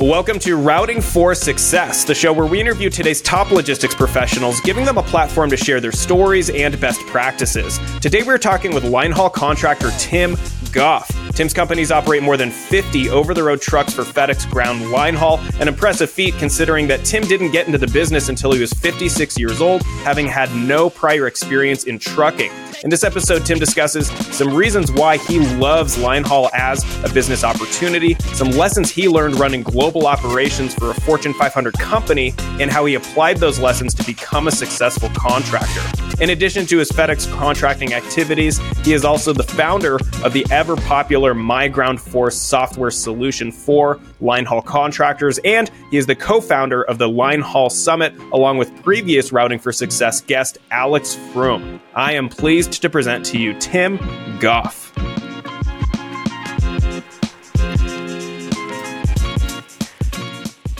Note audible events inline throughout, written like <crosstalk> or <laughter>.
Welcome to Routing for Success, the show where we interview today's top logistics professionals, giving them a platform to share their stories and best practices. Today we're talking with linehaul contractor Tim Goff. Tim's companies operate more than 50 over the road trucks for FedEx ground linehaul, an impressive feat considering that Tim didn't get into the business until he was 56 years old, having had no prior experience in trucking. In this episode, Tim discusses some reasons why he loves linehaul as a business opportunity, some lessons he learned running global operations for a Fortune 500 company, and how he applied those lessons to become a successful contractor. In addition to his FedEx contracting activities, he is also the founder of the ever popular MyGroundForce software solution for linehaul contractors, and he is the co founder of the Linehaul Summit, along with previous Routing for Success guest Alex Froome. I am pleased to present to you Tim Goff.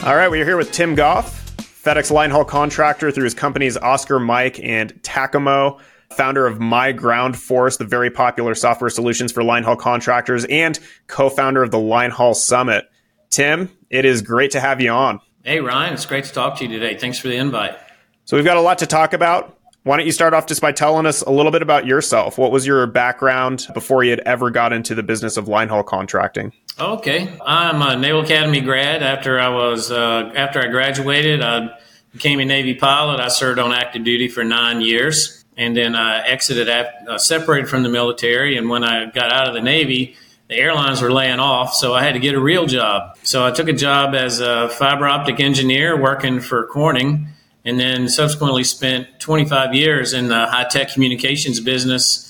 All right, we're here with Tim Goff, FedEx linehaul contractor through his companies Oscar Mike and Takamo, founder of My Ground Force, the very popular software solutions for linehaul contractors, and co-founder of the Linehaul Summit. Tim, it is great to have you on. Hey Ryan, it's great to talk to you today. Thanks for the invite. So we've got a lot to talk about. Why don't you start off just by telling us a little bit about yourself? What was your background before you had ever got into the business of linehaul contracting? Okay, I'm a Naval Academy grad. After I was uh, after I graduated, I became a Navy pilot. I served on active duty for nine years, and then I exited, uh, separated from the military. And when I got out of the Navy, the airlines were laying off, so I had to get a real job. So I took a job as a fiber optic engineer working for Corning, and then subsequently spent 25 years in the high tech communications business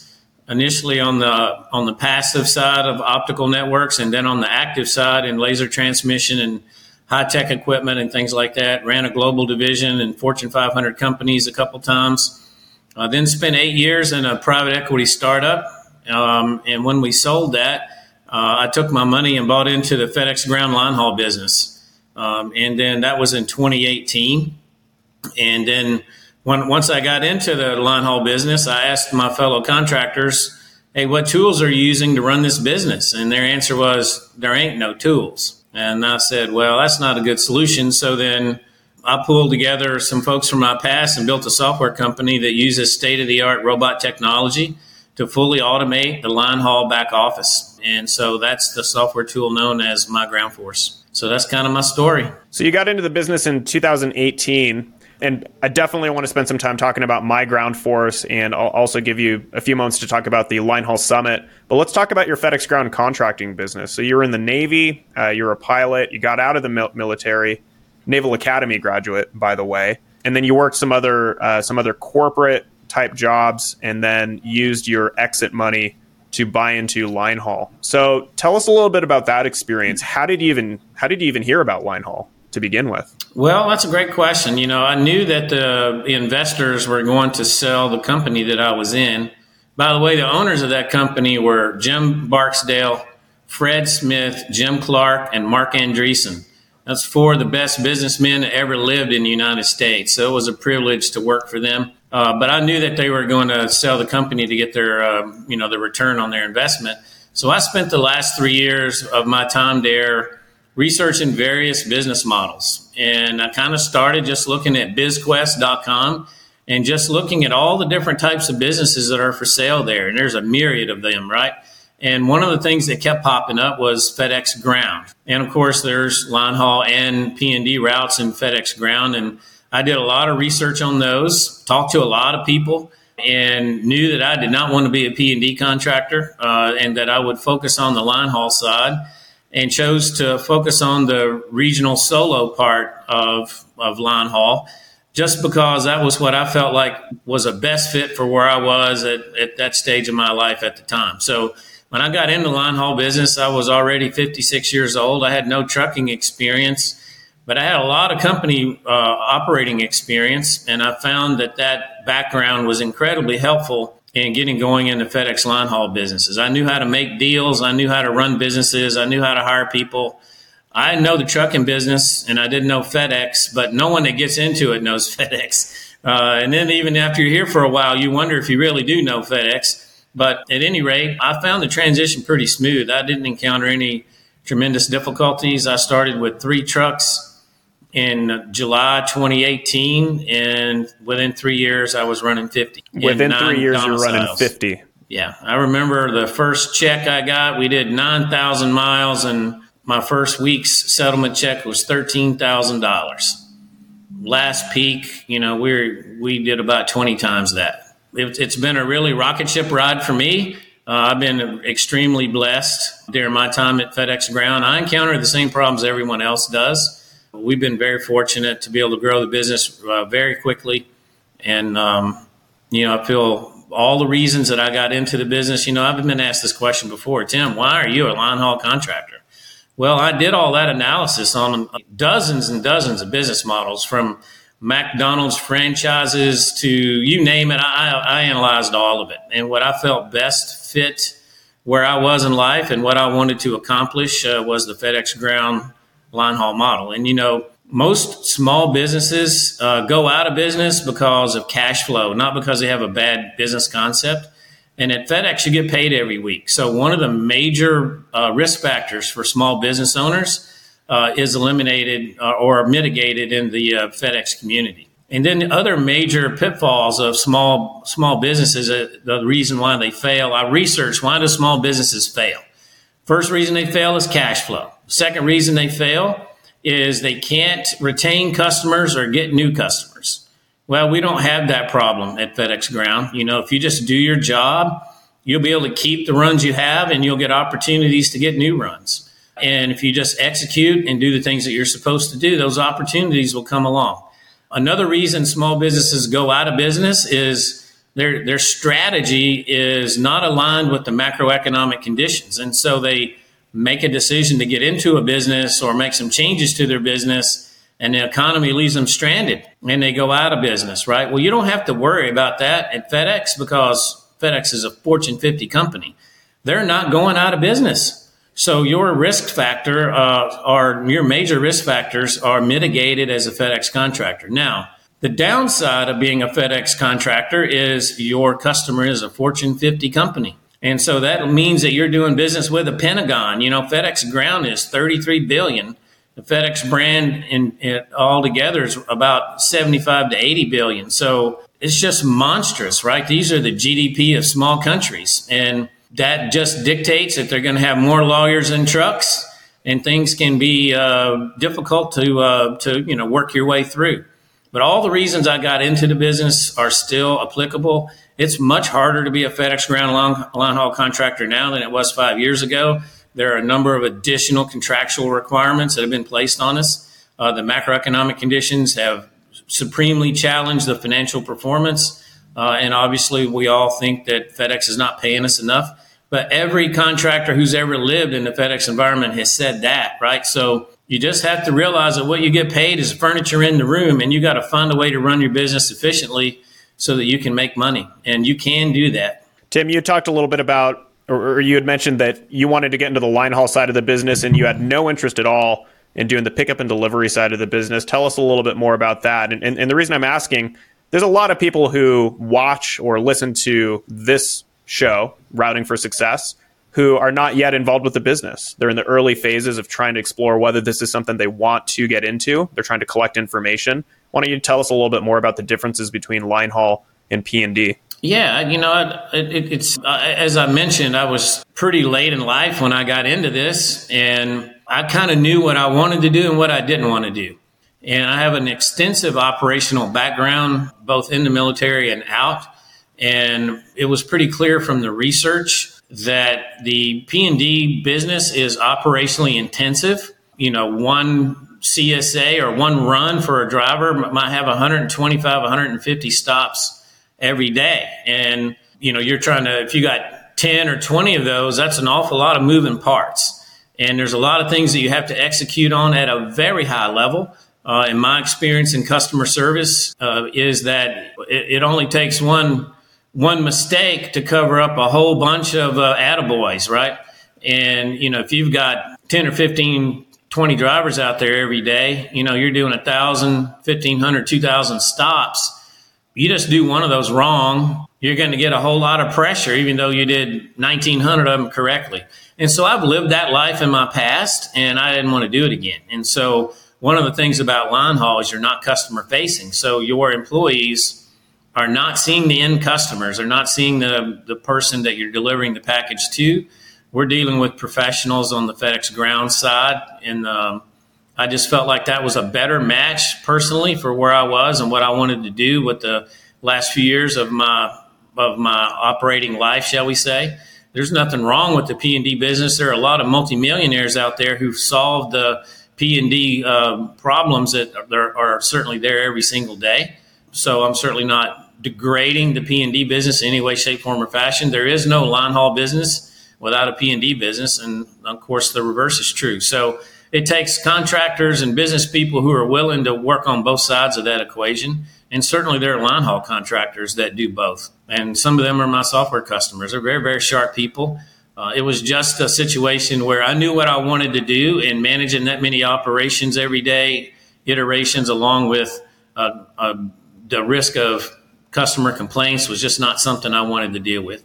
initially on the on the passive side of optical networks and then on the active side in laser transmission and high tech equipment and things like that. Ran a global division in Fortune 500 companies a couple times. Uh, then spent eight years in a private equity startup. Um, and when we sold that, uh, I took my money and bought into the FedEx ground line haul business. Um, and then that was in 2018. And then when, once I got into the line haul business, I asked my fellow contractors, hey, what tools are you using to run this business? And their answer was, there ain't no tools. And I said, well, that's not a good solution. So then I pulled together some folks from my past and built a software company that uses state of the art robot technology to fully automate the line haul back office. And so that's the software tool known as MyGroundForce. So that's kind of my story. So you got into the business in 2018 and I definitely want to spend some time talking about MyGroundForce, and I'll also give you a few moments to talk about the Linehaul Summit. But let's talk about your FedEx Ground contracting business. So you're in the Navy, uh, you're a pilot, you got out of the military, Naval Academy graduate, by the way, and then you worked some other uh, some other corporate type jobs, and then used your exit money to buy into Linehaul. So tell us a little bit about that experience. How did you even how did you even hear about Linehaul? to begin with? Well, that's a great question. You know, I knew that the investors were going to sell the company that I was in. By the way, the owners of that company were Jim Barksdale, Fred Smith, Jim Clark, and Marc Andreessen. That's four of the best businessmen that ever lived in the United States. So it was a privilege to work for them. Uh, but I knew that they were going to sell the company to get their, uh, you know, the return on their investment. So I spent the last three years of my time there researching various business models. And I kind of started just looking at bizquest.com and just looking at all the different types of businesses that are for sale there. And there's a myriad of them, right? And one of the things that kept popping up was FedEx Ground. And of course, there's line haul and P&D routes in FedEx Ground. And I did a lot of research on those, talked to a lot of people, and knew that I did not want to be a P&D contractor uh, and that I would focus on the line haul side and chose to focus on the regional solo part of, of line haul just because that was what I felt like was a best fit for where I was at, at that stage of my life at the time. So when I got into line haul business, I was already 56 years old. I had no trucking experience, but I had a lot of company uh, operating experience, and I found that that background was incredibly helpful in getting going into FedEx line haul businesses. I knew how to make deals. I knew how to run businesses. I knew how to hire people. I know the trucking business and I didn't know FedEx, but no one that gets into it knows <laughs> FedEx. Uh, and then even after you're here for a while, you wonder if you really do know FedEx. But at any rate, I found the transition pretty smooth. I didn't encounter any tremendous difficulties. I started with three trucks in July 2018, and within three years, I was running 50. Within three years, you're running 50. Yeah, I remember the first check I got. We did 9,000 miles, and my first week's settlement check was $13,000. Last peak, you know, we we did about 20 times that. It, has been a really rocket ship ride for me. Uh, I've been extremely blessed during my time at FedEx Ground. I encounter the same problems everyone else does We've been very fortunate to be able to grow the business uh, very quickly. And, um, you know, I feel all the reasons that I got into the business, you know, I've been asked this question before Tim, why are you a line haul contractor? Well, I did all that analysis on dozens and dozens of business models from McDonald's franchises to you name it. I, I analyzed all of it. And what I felt best fit where I was in life and what I wanted to accomplish uh, was the FedEx Ground line haul model. And you know, most small businesses uh, go out of business because of cash flow, not because they have a bad business concept. And at FedEx, you get paid every week. So one of the major uh, risk factors for small business owners uh, is eliminated uh, or mitigated in the uh, FedEx community. And then other major pitfalls of small small businesses, uh, the reason why they fail. I researched why do small businesses fail. First reason they fail is cash flow. Second reason they fail is they can't retain customers or get new customers. Well, we don't have that problem at FedEx Ground. You know, if you just do your job, you'll be able to keep the runs you have and you'll get opportunities to get new runs. And if you just execute and do the things that you're supposed to do, those opportunities will come along. Another reason small businesses go out of business is their their strategy is not aligned with the macroeconomic conditions, and so they make a decision to get into a business or make some changes to their business, and the economy leaves them stranded, and they go out of business. Right? Well, you don't have to worry about that at FedEx because FedEx is a Fortune 50 company. They're not going out of business. So your risk factor, uh, or your major risk factors, are mitigated as a FedEx contractor. Now the downside of being a FedEx contractor is your customer is a Fortune 50 company. And so that means that you're doing business with a Pentagon. You know, FedEx Ground is 33 billion. The FedEx brand in, in altogether is about 75 to 80 billion. So it's just monstrous, right? These are the GDP of small countries. And that just dictates that they're going to have more lawyers and trucks and things can be uh, difficult to, uh, to, you know, work your way through. But all the reasons I got into the business are still applicable. It's much harder to be a FedEx ground long, haul contractor now than it was five years ago. There are a number of additional contractual requirements that have been placed on us. Uh, the macroeconomic conditions have supremely challenged the financial performance. Uh, and obviously, we all think that FedEx is not paying us enough. But every contractor who's ever lived in the FedEx environment has said that, right? So you just have to realize that what you get paid is furniture in the room, and you got to find a way to run your business efficiently so that you can make money. And you can do that. Tim, you talked a little bit about, or you had mentioned that you wanted to get into the line haul side of the business and you had no interest at all in doing the pickup and delivery side of the business. Tell us a little bit more about that. And, and, and the reason I'm asking, there's a lot of people who watch or listen to this show, Routing for Success, who are not yet involved with the business. They're in the early phases of trying to explore whether this is something they want to get into. They're trying to collect information. Why don't you tell us a little bit more about the differences between line haul and P and D? Yeah, you know, it, it's uh, as I mentioned, I was pretty late in life when I got into this, and I kind of knew what I wanted to do and what I didn't want to do. And I have an extensive operational background, both in the military and out. And it was pretty clear from the research that the P&D business is operationally intensive. You know, one CSA or one run for a driver might have 125, 150 stops every day. And, you know, you're trying to, if you got 10 or 20 of those, that's an awful lot of moving parts. And there's a lot of things that you have to execute on at a very high level. Uh, in my experience in customer service, uh, is that it, it only takes one one mistake to cover up a whole bunch of uh, attaboys, right? And, you know, if you've got 10 or 15, 20 drivers out there every day, you know, you're doing a 1,000, 1,500, 2,000 stops. You just do one of those wrong, you're going to get a whole lot of pressure, even though you did 1,900 of them correctly. And so I've lived that life in my past and I didn't want to do it again. And so one of the things about line haul is you're not customer facing. So your employees are not seeing the end customers, they're not seeing the, the person that you're delivering the package to. We're dealing with professionals on the FedEx ground side. And um, I just felt like that was a better match personally for where I was and what I wanted to do with the last few years of my of my operating life, shall we say. There's nothing wrong with the P&D business. There are a lot of multimillionaires out there who've solved the P&D uh, problems that are, are certainly there every single day. So I'm certainly not degrading the P&D business in any way, shape, form, or fashion. There is no line haul business without a P&D business, and of course the reverse is true. So it takes contractors and business people who are willing to work on both sides of that equation. And certainly there are line haul contractors that do both. And some of them are my software customers. They're very, very sharp people. Uh, it was just a situation where I knew what I wanted to do, and managing that many operations every day, iterations, along with uh, uh, the risk of customer complaints, was just not something I wanted to deal with.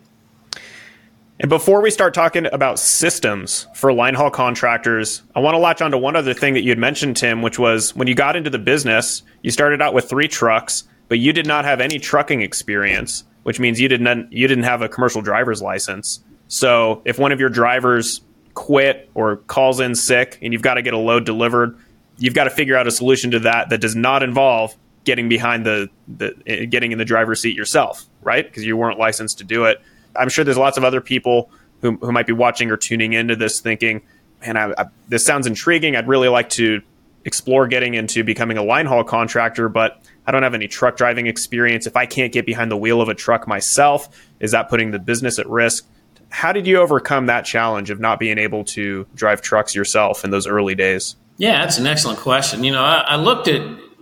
And before we start talking about systems for line haul contractors, I want to latch on to one other thing that you had mentioned, Tim, which was when you got into the business, you started out with three trucks, but you did not have any trucking experience, which means you didn't you didn't have a commercial driver's license. So if one of your drivers quit or calls in sick and you've got to get a load delivered, you've got to figure out a solution to that that does not involve getting behind the, the eh, getting in the driver's seat yourself, right? Because you weren't licensed to do it. I'm sure there's lots of other people who, who might be watching or tuning into this thinking, man, I, I, this sounds intriguing. I'd really like to explore getting into becoming a line haul contractor, but I don't have any truck driving experience. If I can't get behind the wheel of a truck myself, is that putting the business at risk? How did you overcome that challenge of not being able to drive trucks yourself in those early days? Yeah, that's an excellent question. You know, I, I looked at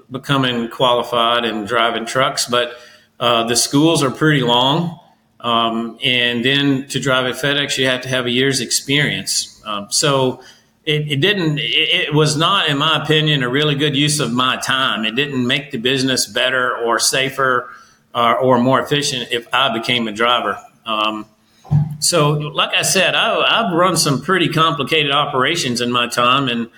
becoming qualified and driving trucks, but uh, the schools are pretty long. Um, and then to drive at FedEx, you have to have a year's experience. Um, so it, it didn't, it, it, was not, in my opinion, a really good use of my time. It didn't make the business better or safer uh, or more efficient if I became a driver. Um, so, like I said, I, have run some pretty complicated operations in my time, and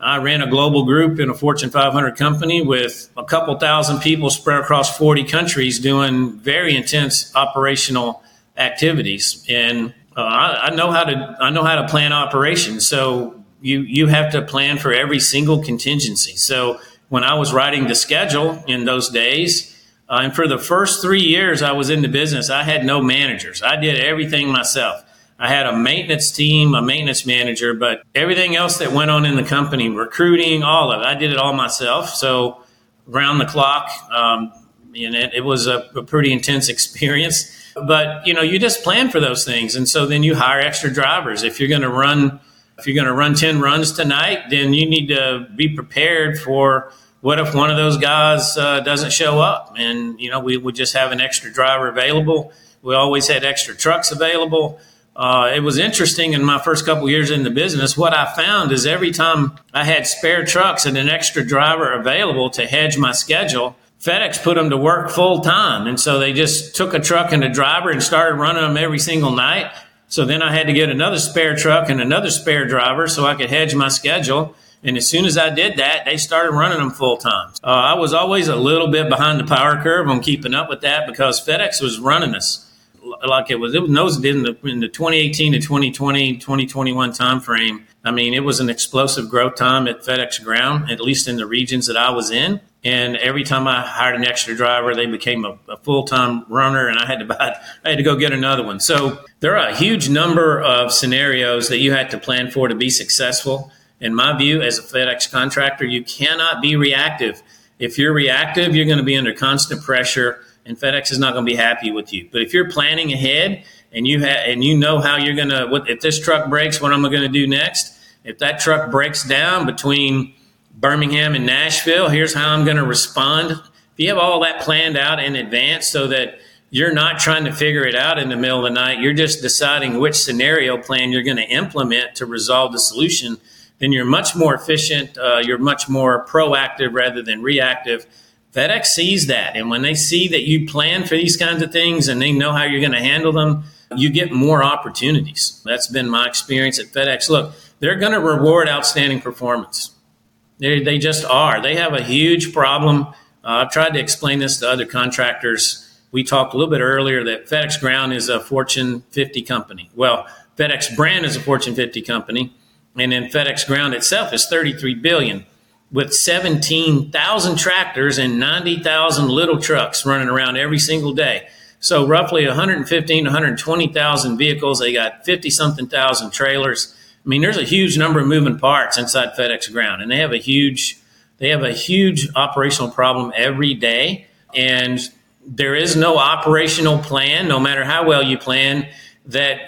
I ran a global group in a Fortune 500 company with a couple thousand people spread across 40 countries doing very intense operational activities. And uh, I, I, know how to I know how to plan operations. So you you have to plan for every single contingency. So when I was writing the schedule in those days. Uh, and for the first three years I was in the business, I had no managers. I did everything myself. I had a maintenance team, a maintenance manager, but everything else that went on in the company, recruiting, all of it, I did it all myself. So round the clock, um, and it, it was a, a, pretty intense <laughs> experience. But you know, you just plan for those things, and so then you hire extra drivers. If you're going to run, if you're going to run ten runs tonight, then you need to be prepared for what if one of those guys uh, doesn't show up, and you know we would just have an extra driver available. We always had extra trucks available uh, it was interesting in my first couple years in the business. What I found is every time I had spare trucks and an extra driver available to hedge my schedule, FedEx put them to work full time. And so they just took a truck and a driver and started running them every single night. So then I had to get another spare truck and another spare driver so I could hedge my schedule. And as soon as I did that, they started running them full time. Uh, I was always a little bit behind the power curve on keeping up with that because FedEx was running us like it was it was nosed in the in the 2018 to 2020 2021 timeframe. I mean, it was an explosive growth time at FedEx Ground, at least in the regions that I was in. And every time I hired an extra driver, they became a, a full time runner, and I had to buy, I had to go get another one. So there are a huge number of scenarios that you had to plan for to be successful. In my view, as a FedEx contractor, you cannot be reactive. If you're reactive, you're going to be under constant pressure and FedEx is not going to be happy with you. But if you're planning ahead and you have and you know how you're going to, what if this truck breaks, what am I going to do next? If that truck breaks down between Birmingham and Nashville, here's how I'm going to respond. If you have all that planned out in advance, so that you're not trying to figure it out in the middle of the night, you're just deciding which scenario plan you're going to implement to resolve the solution. Then you're much more efficient. Uh, you're much more proactive rather than reactive FedEx sees that. And when they see that you plan for these kinds of things and they know how you're going to handle them, you get more opportunities. That's been my experience at FedEx. Look, they're going to reward outstanding performance. They, they just are. They have a huge problem. Uh, I've tried to explain this to other contractors. We talked a little bit earlier that FedEx Ground is a Fortune 50 company. Well, FedEx Brand is a Fortune 50 company, and then FedEx Ground itself is 33 billion with 17,000 tractors and 90,000 little trucks running around every single day. So roughly 115, 120,000 vehicles. They got 50 something thousand trailers. I mean, there's a huge number of moving parts inside FedEx Ground, and they have a huge they have a huge operational problem every day, and there is no operational plan, no matter how well you plan, that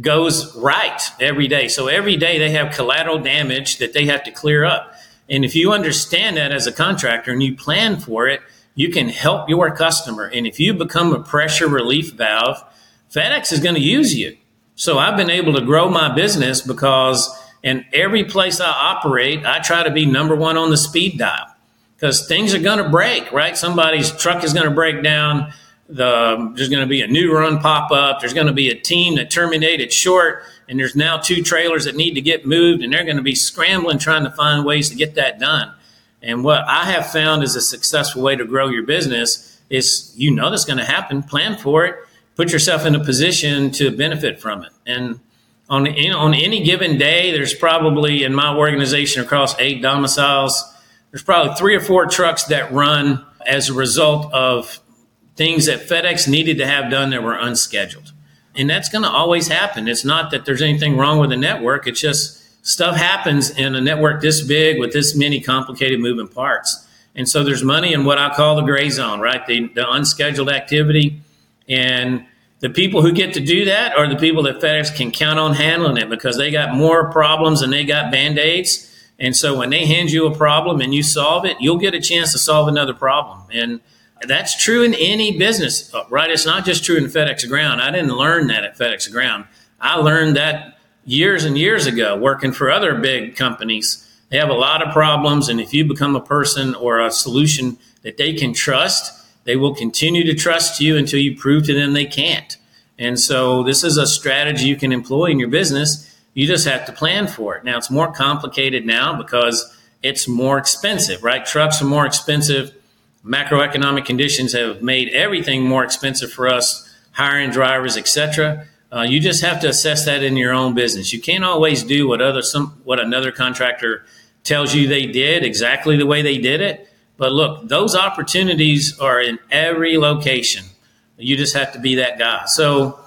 goes right every day. So every day they have collateral damage that they have to clear up. And if you understand that as a contractor and you plan for it, you can help your customer. And if you become a pressure relief valve, FedEx is going to use you. So I've been able to grow my business because in every place I operate, I try to be number one on the speed dial because things are going to break, right? Somebody's truck is going to break down. The, um, there's going to be a new run pop up. There's going to be a team that terminated short, and there's now two trailers that need to get moved, and they're going to be scrambling trying to find ways to get that done. And what I have found is a successful way to grow your business is you know that's going to happen, plan for it, put yourself in a position to benefit from it. And on on any given day, there's probably in my organization across eight domiciles, there's probably three or four trucks that run as a result of things that FedEx needed to have done that were unscheduled. And that's going to always happen. It's not that there's anything wrong with the network. It's just stuff happens in a network this big with this many complicated moving parts. And so there's money in what I call the gray zone, right? The, the unscheduled activity. And the people who get to do that are the people that FedEx can count on handling it because they got more problems and they got band aids. And so when they hand you a problem and you solve it, you'll get a chance to solve another problem. And that's true in any business, uh, right? It's not just true in FedEx Ground. I didn't learn that at FedEx Ground. I learned that years and years ago working for other big companies. They have a lot of problems, and if you become a person or a solution that they can trust, they will continue to trust you until you prove to them they can't. And so, this is a strategy you can employ in your business. You just have to plan for it. Now, it's more complicated now because it's more expensive, right? Trucks are more expensive macroeconomic conditions have made everything more expensive for us, hiring drivers, etc. Uh, you just have to assess that in your own business. You can't always do what other some what another contractor tells you they did exactly the way they did it. But look, those opportunities are in every location. You just have to be that guy. So,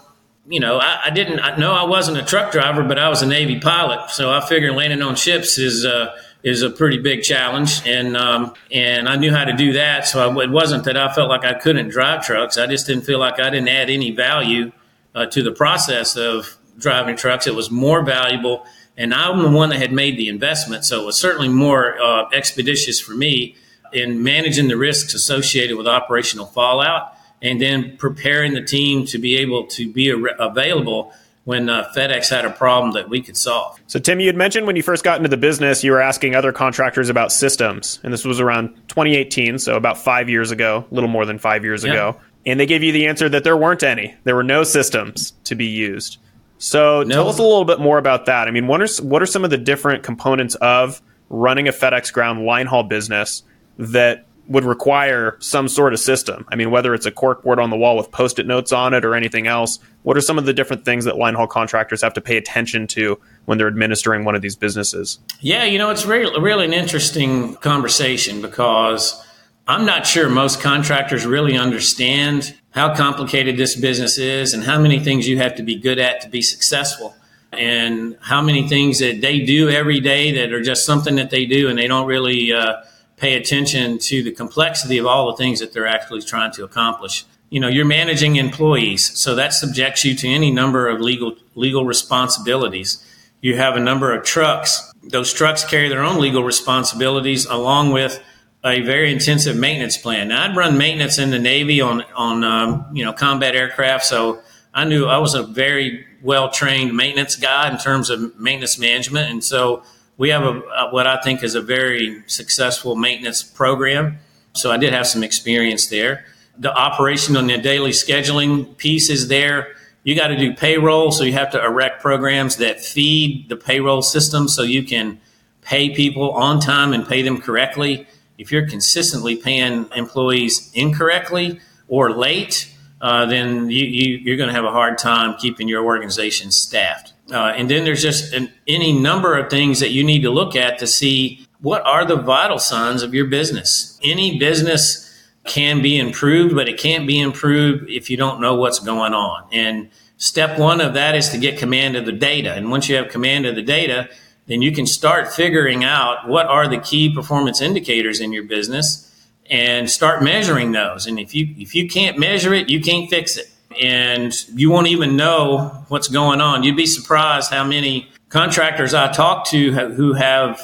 you know, I, I didn't know I wasn't a truck driver, but I was a Navy pilot. So I figured landing on ships is uh, is a pretty big challenge, and um, and I knew how to do that. So I, it wasn't that I felt like I couldn't drive trucks. I just didn't feel like I didn't add any value uh, to the process of driving trucks. It was more valuable, and I'm the one that had made the investment, so it was certainly more uh, expeditious for me in managing the risks associated with operational fallout, and then preparing the team to be able to be available when uh, FedEx had a problem that we could solve. So, Tim, you had mentioned when you first got into the business, you were asking other contractors about systems, and this was around 2018, so about five years ago, a little more than five years yeah. ago. And they gave you the answer that there weren't any. There were no systems to be used. So, no. tell us a little bit more about that. I mean, what are what are some of the different components of running a FedEx ground line haul business that would require some sort of system. I mean, whether it's a corkboard on the wall with post-it notes on it or anything else, what are some of the different things that line haul contractors have to pay attention to when they're administering one of these businesses? Yeah, you know, it's really, really an interesting conversation because I'm not sure most contractors really understand how complicated this business is and how many things you have to be good at to be successful and how many things that they do every day that are just something that they do and they don't really uh, pay attention to the complexity of all the things that they're actually trying to accomplish. You know, you're managing employees, so that subjects you to any number of legal legal responsibilities. You have a number of trucks. Those trucks carry their own legal responsibilities along with a very intensive maintenance plan. Now, I'd run maintenance in the Navy on on um, you know combat aircraft, so I knew I was a very well trained maintenance guy in terms of maintenance management, and so we have a, a, what I think is a very successful maintenance program. So I did have some experience there. The operation on the daily scheduling piece is there. You got to do payroll, so you have to erect programs that feed the payroll system so you can pay people on time and pay them correctly. If you're consistently paying employees incorrectly or late, uh, then you, you, are going to have a hard time keeping your organization staffed. Uh, and then there's just an, any number of things that you need to look at to see what are the vital signs of your business. Any business can be improved, but it can't be improved if you don't know what's going on. And step one of that is to get command of the data. And once you have command of the data, then you can start figuring out what are the key performance indicators in your business and start measuring those. And if you if you can't measure it, you can't fix it. And you won't even know what's going on. You'd be surprised how many contractors I talk to who have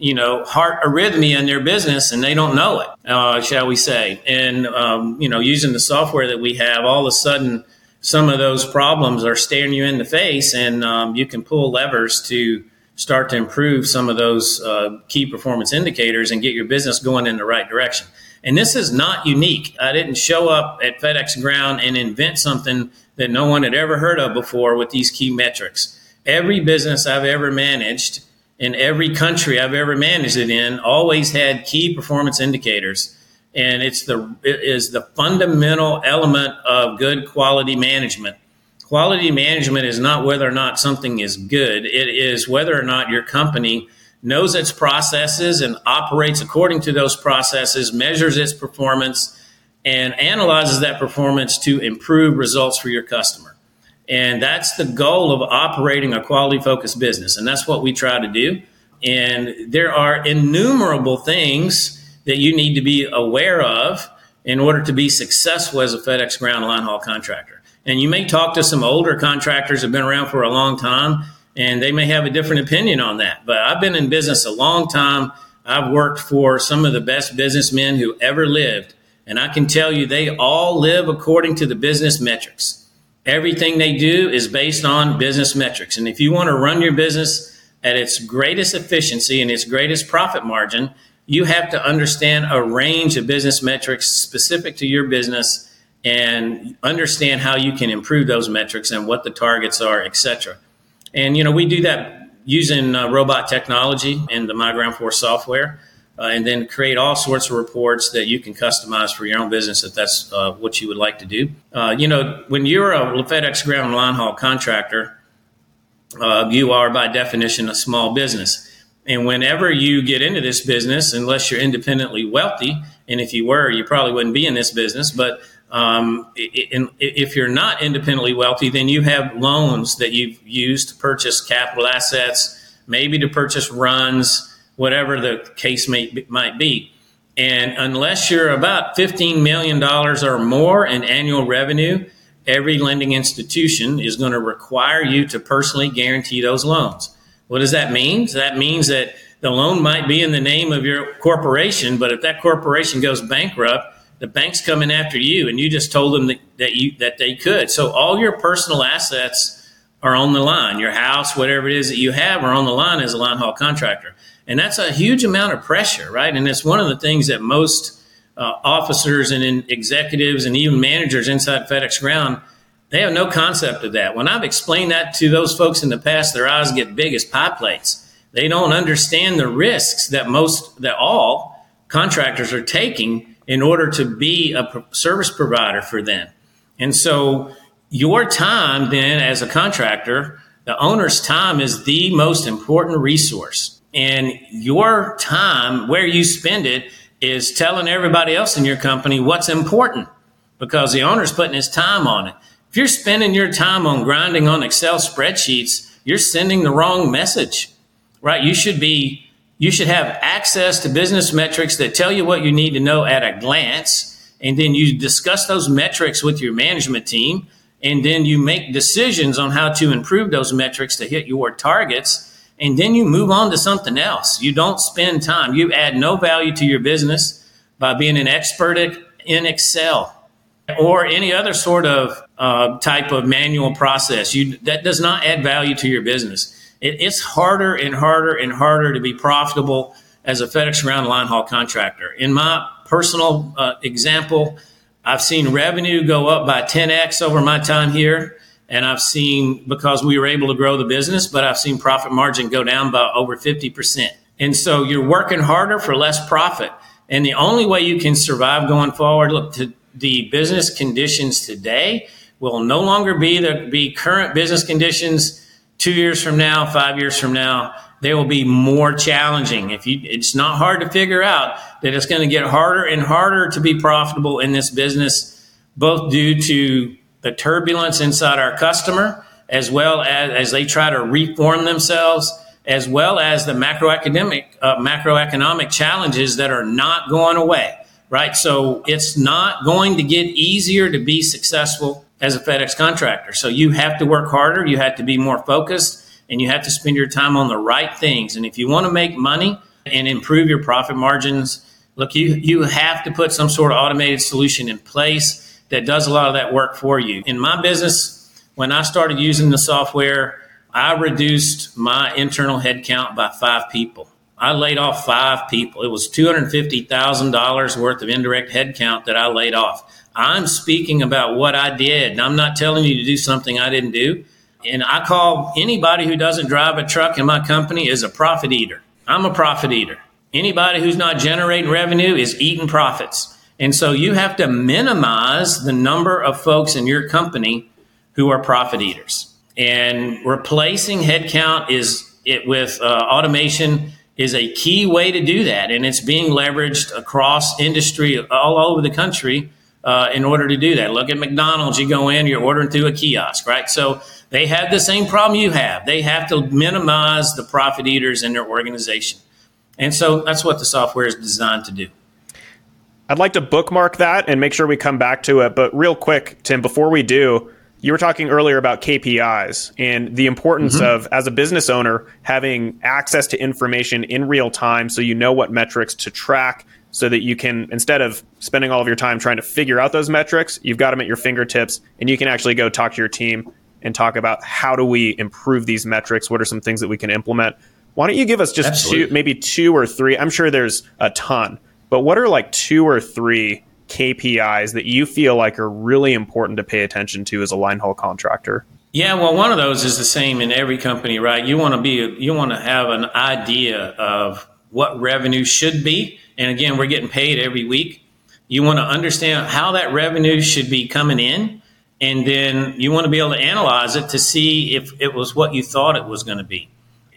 you know, heart arrhythmia in their business and they don't know it, uh, shall we say. And, um, you know, using the software that we have, all of a sudden, some of those problems are staring you in the face and um, you can pull levers to start to improve some of those uh, key performance indicators and get your business going in the right direction. And this is not unique. I didn't show up at FedEx Ground and invent something that no one had ever heard of before with these key metrics. Every business I've ever managed in every country I've ever managed it in always had key performance indicators. And it's the, it is the fundamental element of good quality management. Quality management is not whether or not something is good. It is whether or not your company knows its processes and operates according to those processes, measures its performance, and analyzes that performance to improve results for your customer. And that's the goal of operating a quality focused business. And that's what we try to do. And there are innumerable things that you need to be aware of in order to be successful as a FedEx ground line haul contractor. And you may talk to some older contractors who've been around for a long time and they may have a different opinion on that. But I've been in business a long time. I've worked for some of the best businessmen who ever lived. And I can tell you they all live according to the business metrics. Everything they do is based on business metrics. And if you want to run your business at its greatest efficiency and its greatest profit margin, you have to understand a range of business metrics specific to your business and understand how you can improve those metrics and what the targets are, etc. And you know, we do that using uh, robot technology and the MyGroundforce software uh, and then create all sorts of reports that you can customize for your own business if that's uh, what you would like to do. Uh, you know, when you're a FedEx ground line haul contractor, uh, you are by definition a small business. And whenever you get into this business, unless you're independently wealthy, and if you were, you probably wouldn't be in this business, but um, if you're not independently wealthy, then you have loans that you've used to purchase capital assets, maybe to purchase runs, whatever the case may, might be. And unless you're about $15 million or more in annual revenue, every lending institution is going to require you to personally guarantee those loans. What does that mean? That means that the loan might be in the name of your corporation, but if that corporation goes bankrupt, the bank's coming after you, and you just told them that, that you that they could. So all your personal assets are on the line. Your house, whatever it is that you have, are on the line as a line haul contractor. And that's a huge amount of pressure, right? And it's one of the things that most uh, officers and executives and even managers inside FedEx Ground, they have no concept of that. When I've explained that to those folks in the past, their eyes get big as pie plates. They don't understand the risks that most, that all contractors are taking in order to be a service provider for them. And so your time then as a contractor, the owner's time is the most important resource. And your time, where you spend it, is telling everybody else in your company what's important because the owner's putting his time on it. If you're spending your time on grinding on Excel spreadsheets, you're sending the wrong message, right? You should be, you should have access to business metrics that tell you what you need to know at a glance. And then you discuss those metrics with your management team. And then you make decisions on how to improve those metrics to hit your targets and then you move on to something else. You don't spend time. You add no value to your business by being an expert in Excel or any other sort of uh, type of manual process. You, that does not add value to your business. It, it's harder and harder and harder to be profitable as a FedEx ground line haul contractor. In my personal uh, example, I've seen revenue go up by 10x over my time here And I've seen, because we were able to grow the business, but I've seen profit margin go down by over 50%. And so you're working harder for less profit. And the only way you can survive going forward, look, to the business conditions today will no longer be the be current business conditions two years from now, five years from now. They will be more challenging. If you, it's not hard to figure out that it's going to get harder and harder to be profitable in this business, both due to the turbulence inside our customer, as well as as they try to reform themselves, as well as the macroeconomic uh, macroeconomic challenges that are not going away. Right, so it's not going to get easier to be successful as a FedEx contractor. So you have to work harder, you have to be more focused, and you have to spend your time on the right things. And if you want to make money and improve your profit margins, look, you, you have to put some sort of automated solution in place that does a lot of that work for you. In my business, when I started using the software, I reduced my internal headcount by five people. I laid off five people. It was $250,000 worth of indirect headcount that I laid off. I'm speaking about what I did. And I'm not telling you to do something I didn't do. And I call anybody who doesn't drive a truck in my company is a profit eater. I'm a profit eater. Anybody who's not generating revenue is eating profits. And so you have to minimize the number of folks in your company who are profit eaters. And replacing headcount is it with uh, automation is a key way to do that. And it's being leveraged across industry all over the country uh, in order to do that. Look at McDonald's. You go in, you're ordering through a kiosk, right? So they have the same problem you have. They have to minimize the profit eaters in their organization. And so that's what the software is designed to do. I'd like to bookmark that and make sure we come back to it. But real quick, Tim, before we do, you were talking earlier about KPIs and the importance mm-hmm. of, as a business owner, having access to information in real time so you know what metrics to track so that you can instead of spending all of your time trying to figure out those metrics you've got them at your fingertips and you can actually go talk to your team and talk about how do we improve these metrics what are some things that we can implement why don't you give us just Absolutely. two maybe two or three i'm sure there's a ton but what are like two or three kpis that you feel like are really important to pay attention to as a line haul contractor yeah, well, one of those is the same in every company, right? You want to be, you want to have an idea of what revenue should be. And again, we're getting paid every week. You want to understand how that revenue should be coming in. And then you want to be able to analyze it to see if it was what you thought it was going to be.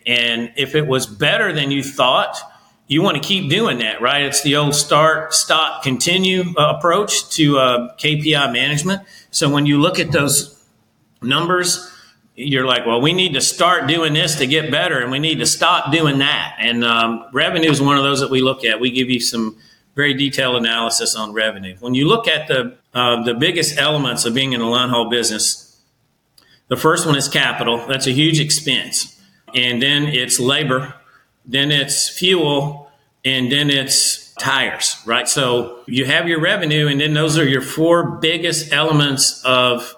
And if it was better than you thought, you want to keep doing that, right? It's the old start, stop, continue uh, approach to uh, KPI management. So when you look at those numbers, you're like, well, we need to start doing this to get better, and we need to stop doing that. And um, revenue is one of those that we look at. We give you some very detailed analysis on revenue. When you look at the uh, the biggest elements of being in a line haul business, the first one is capital. That's a huge expense, and then it's labor, then it's fuel, and then it's tires. Right. So you have your revenue, and then those are your four biggest elements of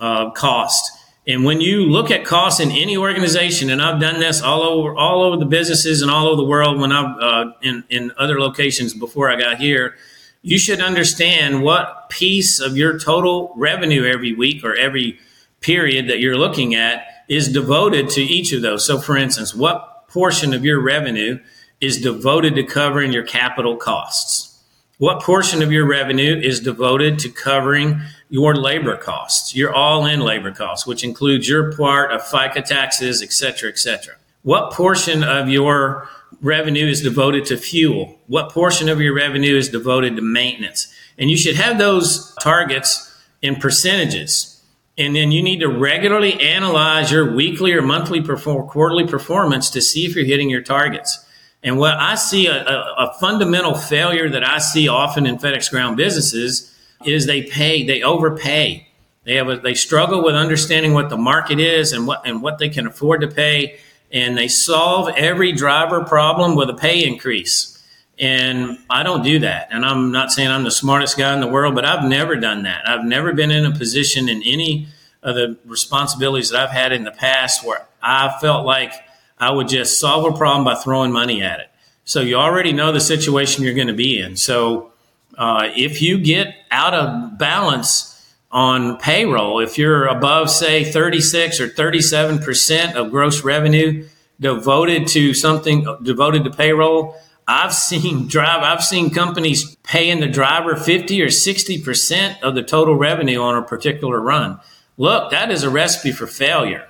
uh, cost and when you look at costs in any organization, and I've done this all over all over the businesses and all over the world when I've uh, in in other locations before I got here, you should understand what piece of your total revenue every week or every period that you're looking at is devoted to each of those. So, for instance, what portion of your revenue is devoted to covering your capital costs? What portion of your revenue is devoted to covering your labor costs, your all-in labor costs, which includes your part of FICA taxes, et cetera, et cetera? What portion of your revenue is devoted to fuel? What portion of your revenue is devoted to maintenance? And you should have those targets in percentages. And then you need to regularly analyze your weekly or monthly perform- quarterly performance to see if you're hitting your targets. And what I see a, a, a, fundamental failure that I see often in FedEx ground businesses is they pay, they overpay. They have a, they struggle with understanding what the market is and what and what they can afford to pay, and they solve every driver problem with a pay increase. And I don't do that. And I'm not saying I'm the smartest guy in the world, but I've never done that. I've never been in a position in any of the responsibilities that I've had in the past where I felt like I would just solve a problem by throwing money at it. So you already know the situation you're going to be in. So uh, if you get out of balance on payroll. If you're above, say, 36 or 37% of gross revenue devoted to something devoted to payroll, I've seen <laughs> drive, I've seen companies paying the driver 50 or 60% of the total revenue on a particular run. Look, that is a recipe for failure.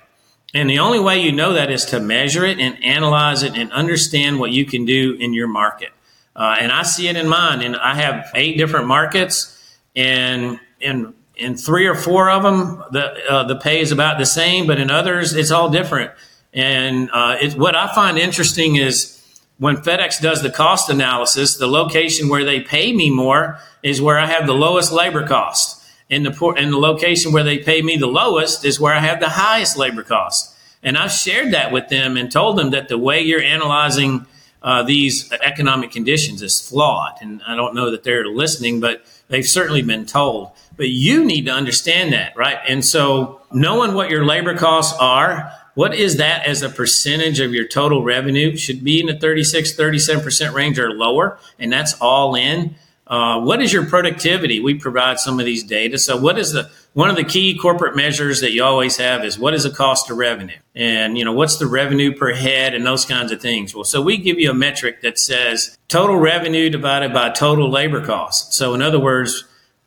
And the only way you know that is to measure it and analyze it and understand what you can do in your market. Uh, and I see it in mine. And I have eight different markets, and in in three or four of them, the uh, the pay is about the same, but in others, it's all different. And uh, what I find interesting is when FedEx does the cost analysis, the location where they pay me more is where I have the lowest labor cost. And the, and the location where they pay me the lowest is where I have the highest labor cost. And I've shared that with them and told them that the way you're analyzing uh, these economic conditions is flawed. And I don't know that they're listening, but they've certainly been told. But you need to understand that, right? And so knowing what your labor costs are, what is that as a percentage of your total revenue? Should be in the 36, 37% range or lower, and that's all in. Uh, what is your productivity? We provide some of these data. So, what is the one of the key corporate measures that you always have is what is the cost of revenue, and you know what's the revenue per head, and those kinds of things. Well, so we give you a metric that says total revenue divided by total labor cost. So, in other words,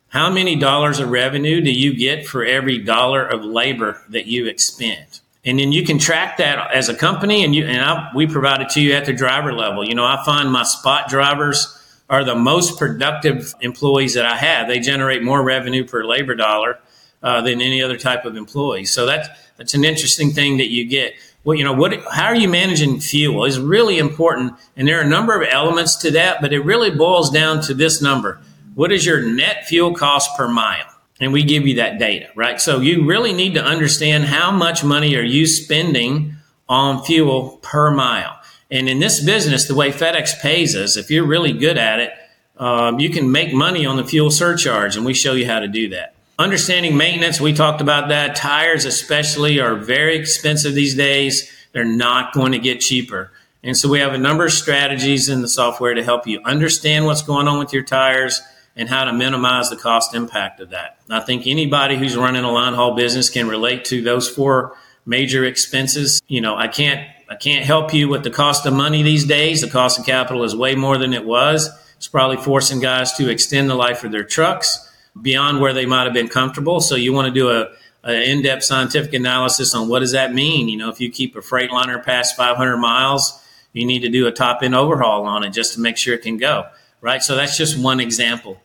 how many dollars of revenue do you get for every dollar of labor that you expend? and then you can track that as a company and you and I, we provide it to you at the driver level you know i find my spot drivers are the most productive employees that i have they generate more revenue per labor dollar uh, than any other type of employee so that's that's an interesting thing that you get well you know what how are you managing fuel is really important and there are a number of elements to that but it really boils down to this number what is your net fuel cost per mile and we give you that data, right? So you really need to understand how much money are you spending on fuel per mile. And in this business, the way FedEx pays us, if you're really good at it, um, you can make money on the fuel surcharge, and we show you how to do that. Understanding maintenance, we talked about that. Tires, especially, are very expensive these days. They're not going to get cheaper. And so we have a number of strategies in the software to help you understand what's going on with your tires and how to minimize the cost impact of that. I think anybody who's running a line haul business can relate to those four major expenses. You know, I can't I can't help you with the cost of money these days. The cost of capital is way more than it was. It's probably forcing guys to extend the life of their trucks beyond where they might have been comfortable. So you want to do a in-depth scientific analysis on what does that mean. You know, if you keep a Freightliner past 500 miles, you need to do a top-end overhaul on it just to make sure it can go. Right. So that's just one example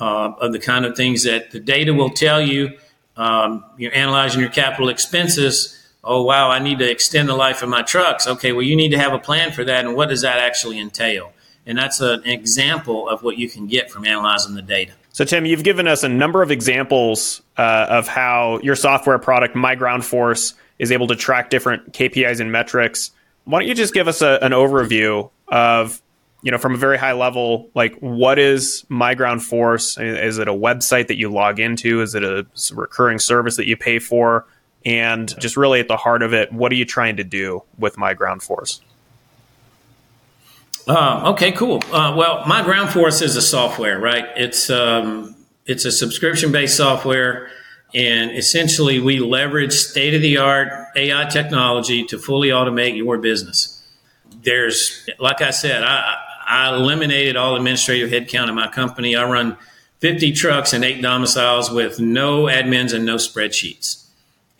uh, of the kind of things that the data will tell you. Um, you're analyzing your capital expenses. Oh, wow, I need to extend the life of my trucks. Okay, well, you need to have a plan for that. And what does that actually entail? And that's an example of what you can get from analyzing the data. So, Tim, you've given us a number of examples uh, of how your software product, MyGroundForce, is able to track different KPIs and metrics. Why don't you just give us a, an overview of you know, from a very high level, like what is MyGroundForce? Is it a website that you log into? Is it a recurring service that you pay for? And just really at the heart of it, what are you trying to do with MyGroundForce? Uh, okay, cool. Uh, well, MyGroundForce is a software, right? It's um, it's a subscription based software, and essentially we leverage state of the art AI technology to fully automate your business. There's, like I said, I, I eliminated all administrative headcount in my company. I run 50 trucks and eight domiciles with no admins and no spreadsheets.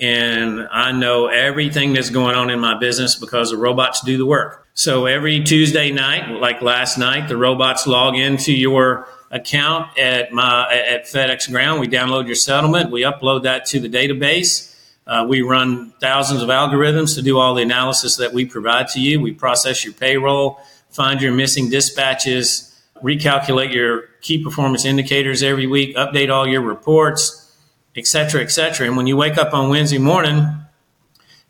And I know everything that's going on in my business because the robots do the work. So every Tuesday night, like last night, the robots log into your account at my at FedEx Ground. We download your settlement. We upload that to the database. Uh, we run thousands of algorithms to do all the analysis that we provide to you. We process your payroll find your missing dispatches, recalculate your key performance indicators every week, update all your reports, et cetera, et cetera. And when you wake up on Wednesday morning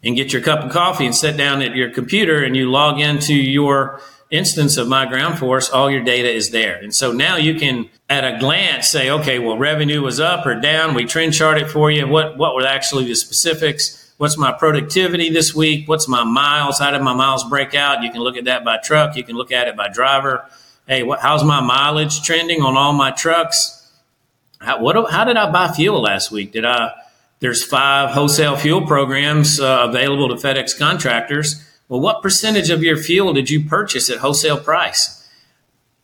and get your cup of coffee and sit down at your computer and you log into your instance of MyGroundForce, all your data is there. And so now you can, at a glance, say, okay, well, revenue was up or down. We trend chart it for you. What, what were actually the specifics? What's my productivity this week? What's my miles? How did my miles break out? You can look at that by truck. You can look at it by driver. Hey, what, how's my mileage trending on all my trucks? How, what, how did I buy fuel last week? Did I, there's five wholesale fuel programs uh, available to FedEx contractors. Well, what percentage of your fuel did you purchase at wholesale price?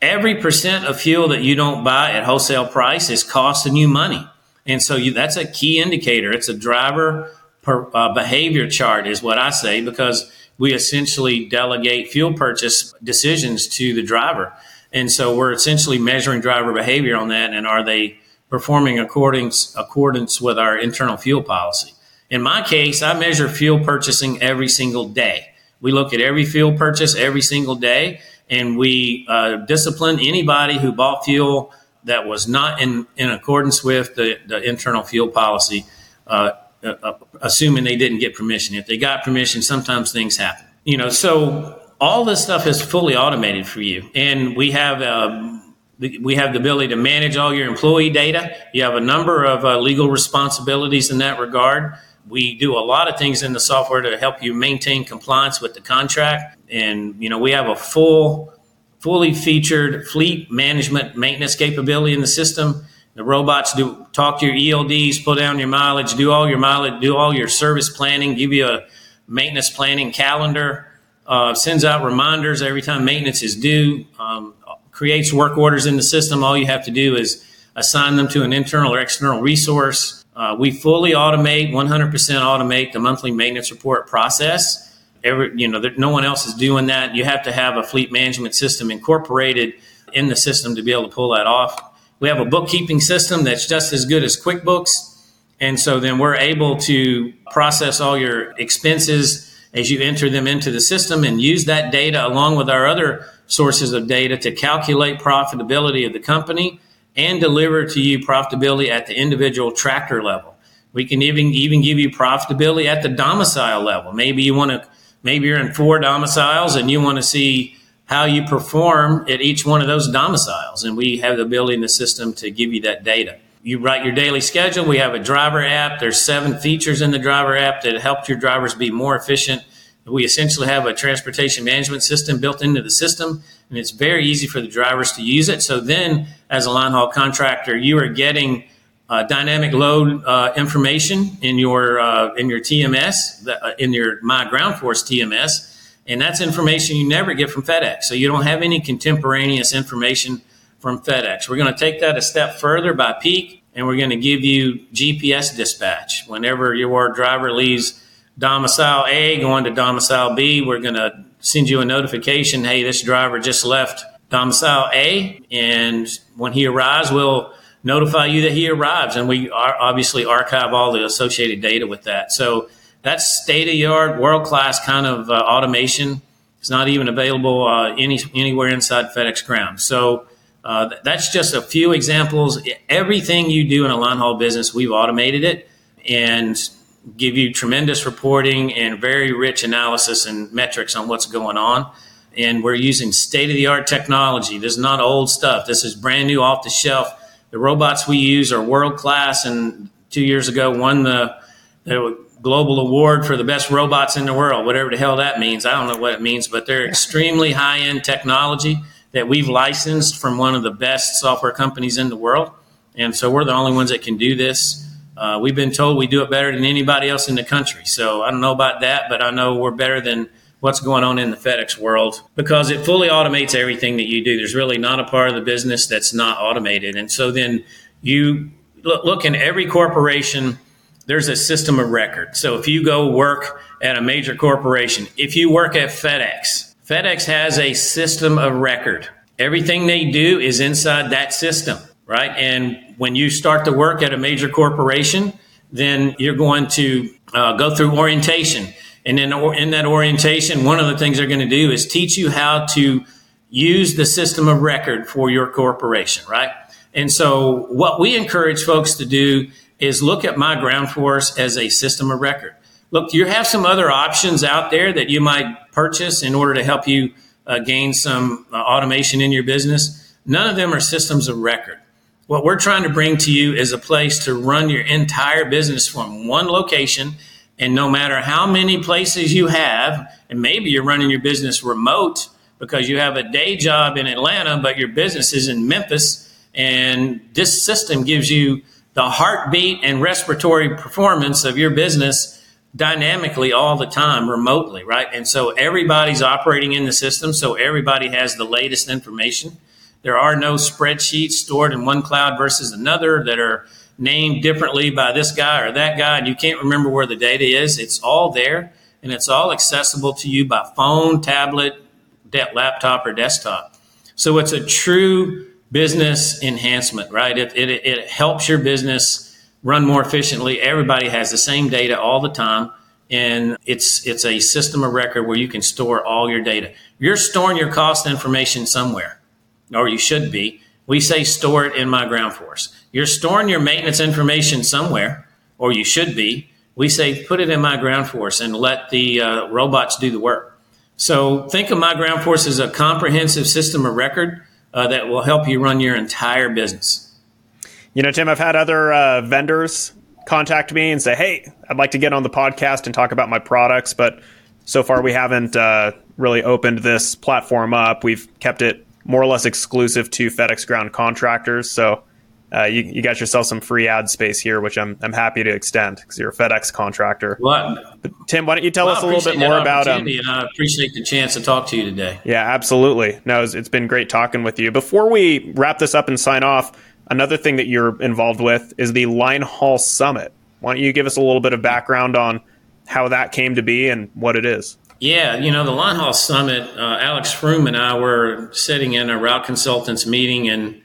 Every percent of fuel that you don't buy at wholesale price is costing you money. And so you, that's a key indicator. It's a driver per, uh, behavior chart, is what I say, because we essentially delegate fuel purchase decisions to the driver. And so we're essentially measuring driver behavior on that. And are they performing according accordance with our internal fuel policy? In my case, I measure fuel purchasing every single day. We look at every fuel purchase every single day, and we uh, discipline anybody who bought fuel that was not in, in accordance with the, the internal fuel policy, uh, uh, assuming they didn't get permission. If they got permission, sometimes things happen. You know, so all this stuff is fully automated for you, and we have. Uh, we have the ability to manage all your employee data. You have a number of uh, legal responsibilities in that regard. We do a lot of things in the software to help you maintain compliance with the contract. And, you know, we have a full, fully featured fleet management maintenance capability in the system. The robots do talk to your ELDs, pull down your mileage, do all your mileage, do all your service planning, give you a maintenance planning calendar, uh, sends out reminders every time maintenance is due, um, creates work orders in the system. All you have to do is assign them to an internal or external resource uh, we fully automate, 100% automate the monthly maintenance report process. Every, you know, there, no one else is doing that. You have to have a fleet management system incorporated in the system to be able to pull that off. We have a bookkeeping system that's just as good as QuickBooks. And so then we're able to process all your expenses as you enter them into the system and use that data along with our other sources of data to calculate profitability of the company and deliver to you profitability at the individual tractor level. We can even even give you profitability at the domicile level. Maybe you want to maybe you're in four domiciles and you want to see how you perform at each one of those domiciles and we have the ability in the system to give you that data. You write your daily schedule. We have a driver app. There's seven features in the driver app that help your drivers be more efficient we essentially have a transportation management system built into the system, and it's very easy for the drivers to use it. So then, as a line haul contractor, you are getting uh, dynamic load uh, information in your uh, in your TMS, uh, in your MyGroundForce TMS, and that's information you never get from FedEx. So you don't have any contemporaneous information from FedEx. We're going to take that a step further by peak, and we're going to give you GPS dispatch whenever your driver leaves domicile A going to domicile B, we're going to send you a notification hey, this driver just left domicile A. And when he arrives, we'll notify you that he arrives. And we obviously archive all the associated data with that. So that's state of the art, world class kind of uh, automation. It's not even available uh, any, anywhere inside FedEx Ground. So uh, that's just a few examples. Everything you do in a line haul business, we've automated it. And give you tremendous reporting and very rich analysis and metrics on what's going on. And we're using state of the art technology. This is not old stuff. This is brand new off the shelf. The robots we use are world class and two years ago won the, the global award for the best robots in the world, whatever the hell that means. I don't know what it means, but they're extremely high end technology that we've licensed from one of the best software companies in the world. And so we're the only ones that can do this. Uh, we've been told we do it better than anybody else in the country. So I don't know about that, but I know we're better than what's going on in the FedEx world because it fully automates everything that you do. There's really not a part of the business that's not automated. And so then you look, look in every corporation, there's a system of record. So if you go work at a major corporation, if you work at FedEx, FedEx has a system of record. Everything they do is inside that system right? And when you start to work at a major corporation, then you're going to uh, go through orientation. And in, in that orientation, one of the things they're going to do is teach you how to use the system of record for your corporation, right? And so what we encourage folks to do is look at MyGroundForce as a system of record. Look, you have some other options out there that you might purchase in order to help you uh, gain some uh, automation in your business. None of them are systems of record. What we're trying to bring to you is a place to run your entire business from one location. And no matter how many places you have, and maybe you're running your business remote because you have a day job in Atlanta, but your business is in Memphis, And this system gives you the heartbeat and respiratory performance of your business dynamically all the time remotely, right? And so everybody's operating in the system, so everybody has the latest information. There are no spreadsheets stored in one cloud versus another that are named differently by this guy or that guy, and you can't remember where the data is. It's all there, and it's all accessible to you by phone, tablet, laptop, or desktop. So it's a true business enhancement, right? It, it, it helps your business run more efficiently. Everybody has the same data all the time. And it's it's a system of record where you can store all your data. You're storing your cost information somewhere, or you should be. We say store it in MyGroundForce. You're storing your maintenance information somewhere, or you should be. We say put it in MyGroundForce and let the uh, robots do the work. So think of MyGroundForce as a comprehensive system of record uh, that will help you run your entire business. You know, Tim, I've had other uh, vendors contact me and say, "Hey, I'd like to get on the podcast and talk about my products," but so far we haven't uh, really opened this platform up. We've kept it more or less exclusive to FedEx ground contractors. So uh, you, you, got yourself some free ad space here, which I'm, I'm happy to extend because you're a FedEx contractor. Well, but Tim, why don't you tell well, us a little bit more about um, and I appreciate the chance to talk to you today. Yeah, absolutely. No, it's, it's been great talking with you. Before we wrap this up and sign off, Another thing that you're involved with is the Line Haul Summit. Why don't you give us a little bit of background on how that came to be and what it is? Yeah, you know, the Line Haul Summit, uh, Alex Froome and I were sitting in a route consultants meeting in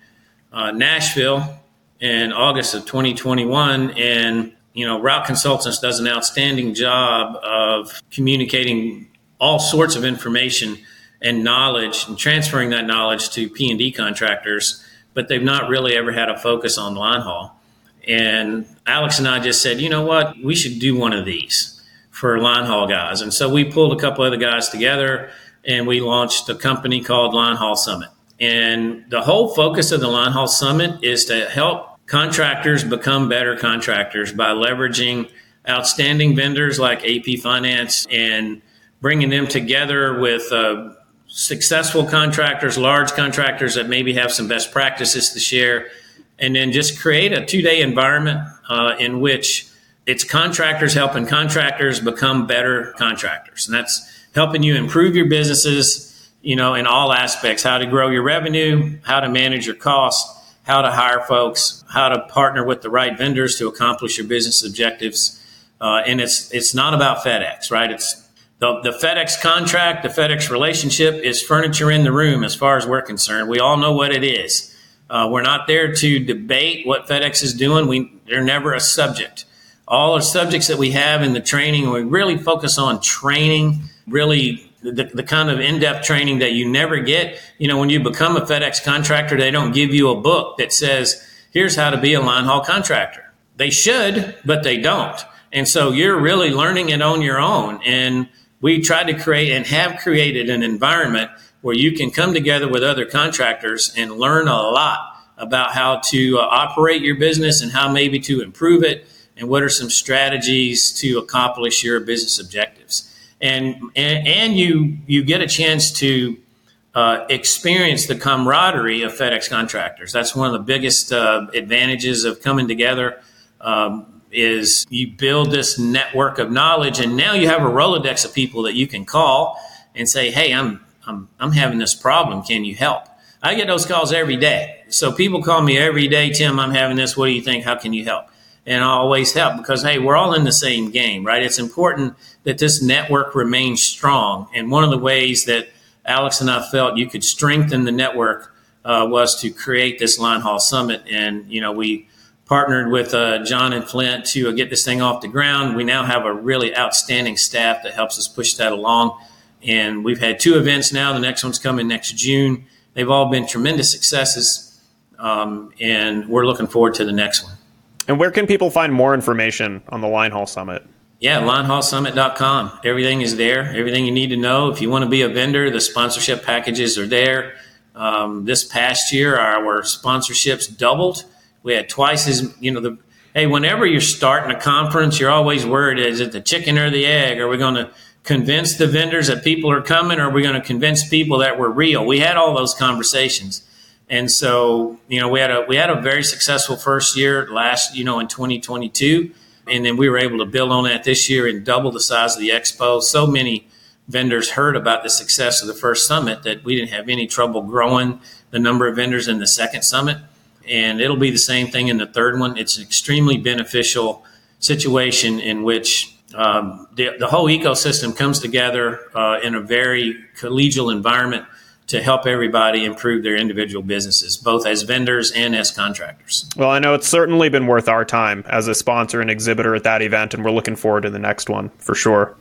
uh, Nashville in August of 2021. And, you know, route consultants does an outstanding job of communicating all sorts of information and knowledge and transferring that knowledge to P&D contractors but they've not really ever had a focus on line haul. And Alex and I just said, you know what, we should do one of these for line haul guys. And so we pulled a couple other guys together and we launched a company called Line Haul Summit. And the whole focus of the Line Haul Summit is to help contractors become better contractors by leveraging outstanding vendors like AP Finance and bringing them together with uh, successful contractors, large contractors that maybe have some best practices to share, and then just create a two day environment uh, in which it's contractors helping contractors become better contractors. And that's helping you improve your businesses, you know, in all aspects how to grow your revenue, how to manage your costs, how to hire folks, how to partner with the right vendors to accomplish your business objectives. Uh, and it's it's not about FedEx, right? It's the, the FedEx contract, the FedEx relationship is furniture in the room as far as we're concerned. We all know what it is. Uh, we're not there to debate what FedEx is doing. We, they're never a subject. All the subjects that we have in the training, we really focus on training, really the, the kind of in-depth training that you never get. You know, when you become a FedEx contractor, they don't give you a book that says, here's how to be a line haul contractor. They should, but they don't. And so you're really learning it on your own. And we try to create and have created an environment where you can come together with other contractors and learn a lot about how to uh, operate your business and how maybe to improve it and what are some strategies to accomplish your business objectives and and, and you you get a chance to uh, experience the camaraderie of FedEx contractors. That's one of the biggest uh, advantages of coming together. Um, is you build this network of knowledge and now you have a Rolodex of people that you can call and say, Hey, I'm, I'm, I'm having this problem. Can you help? I get those calls every day. So people call me every day, Tim, I'm having this. What do you think? How can you help? And always help because, hey, we're all in the same game, right? It's important that this network remains strong. And one of the ways that Alex and I felt you could strengthen the network uh, was to create this line haul summit. And, you know, we, partnered with uh, John and Flint to uh, get this thing off the ground. We now have a really outstanding staff that helps us push that along. And we've had two events now. The next one's coming next June. They've all been tremendous successes. Um, and we're looking forward to the next one. And where can people find more information on the Line Haul Summit? Yeah, linehaulsummit.com. Everything is there. Everything you need to know. If you want to be a vendor, the sponsorship packages are there. Um, this past year, our sponsorships doubled we had twice as you know the hey. Whenever you're starting a conference, you're always worried: is it the chicken or the egg? Are we going to convince the vendors that people are coming, or are we going to convince people that we're real? We had all those conversations, And so, you know, we had a we had a very successful first year last, you know, in 2022, and then we were able to build on that this year and double the size of the expo. So many vendors heard about the success of the first summit that we didn't have any trouble growing the number of vendors in the second summit. And it'll be the same thing in the third one. It's an extremely beneficial situation in which um, the, the, whole ecosystem comes together uh, in a very collegial environment to help everybody improve their individual businesses, both as vendors and as contractors. Well, I know it's certainly been worth our time as a sponsor and exhibitor at that event, and we're looking forward to the next one for sure.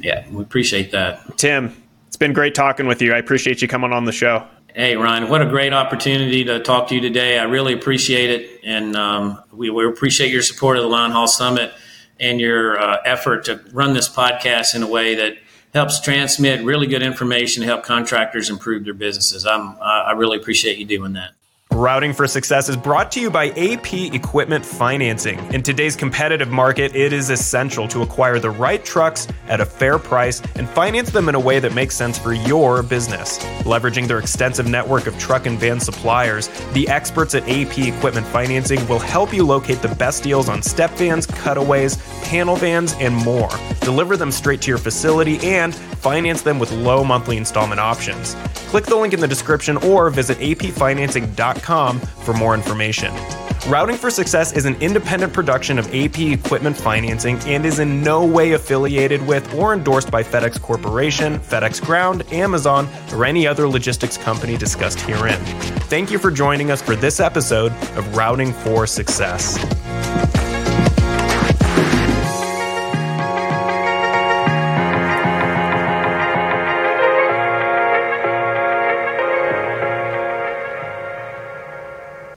Yeah, we appreciate that. Tim, it's been great talking with you. I appreciate you coming on the show. Hey, Ryan, what a great opportunity to talk to you today. I really appreciate it. And um, we, we, appreciate your support of the Line Haul Summit and your uh, effort to run this podcast in a way that helps transmit really good information to help contractors improve their businesses. I'm, I really appreciate you doing that. Routing for Success is brought to you by AP Equipment Financing. In today's competitive market, it is essential to acquire the right trucks at a fair price and finance them in a way that makes sense for your business. Leveraging their extensive network of truck and van suppliers, the experts at AP Equipment Financing will help you locate the best deals on step vans, cutaways, panel vans, and more. Deliver them straight to your facility and finance them with low monthly installment options. Click the link in the description or visit apfinancing.com for more information. Routing for Success is an independent production of AP Equipment Financing and is in no way affiliated with or endorsed by FedEx Corporation, FedEx Ground, Amazon, or any other logistics company discussed herein. Thank you for joining us for this episode of Routing for Success.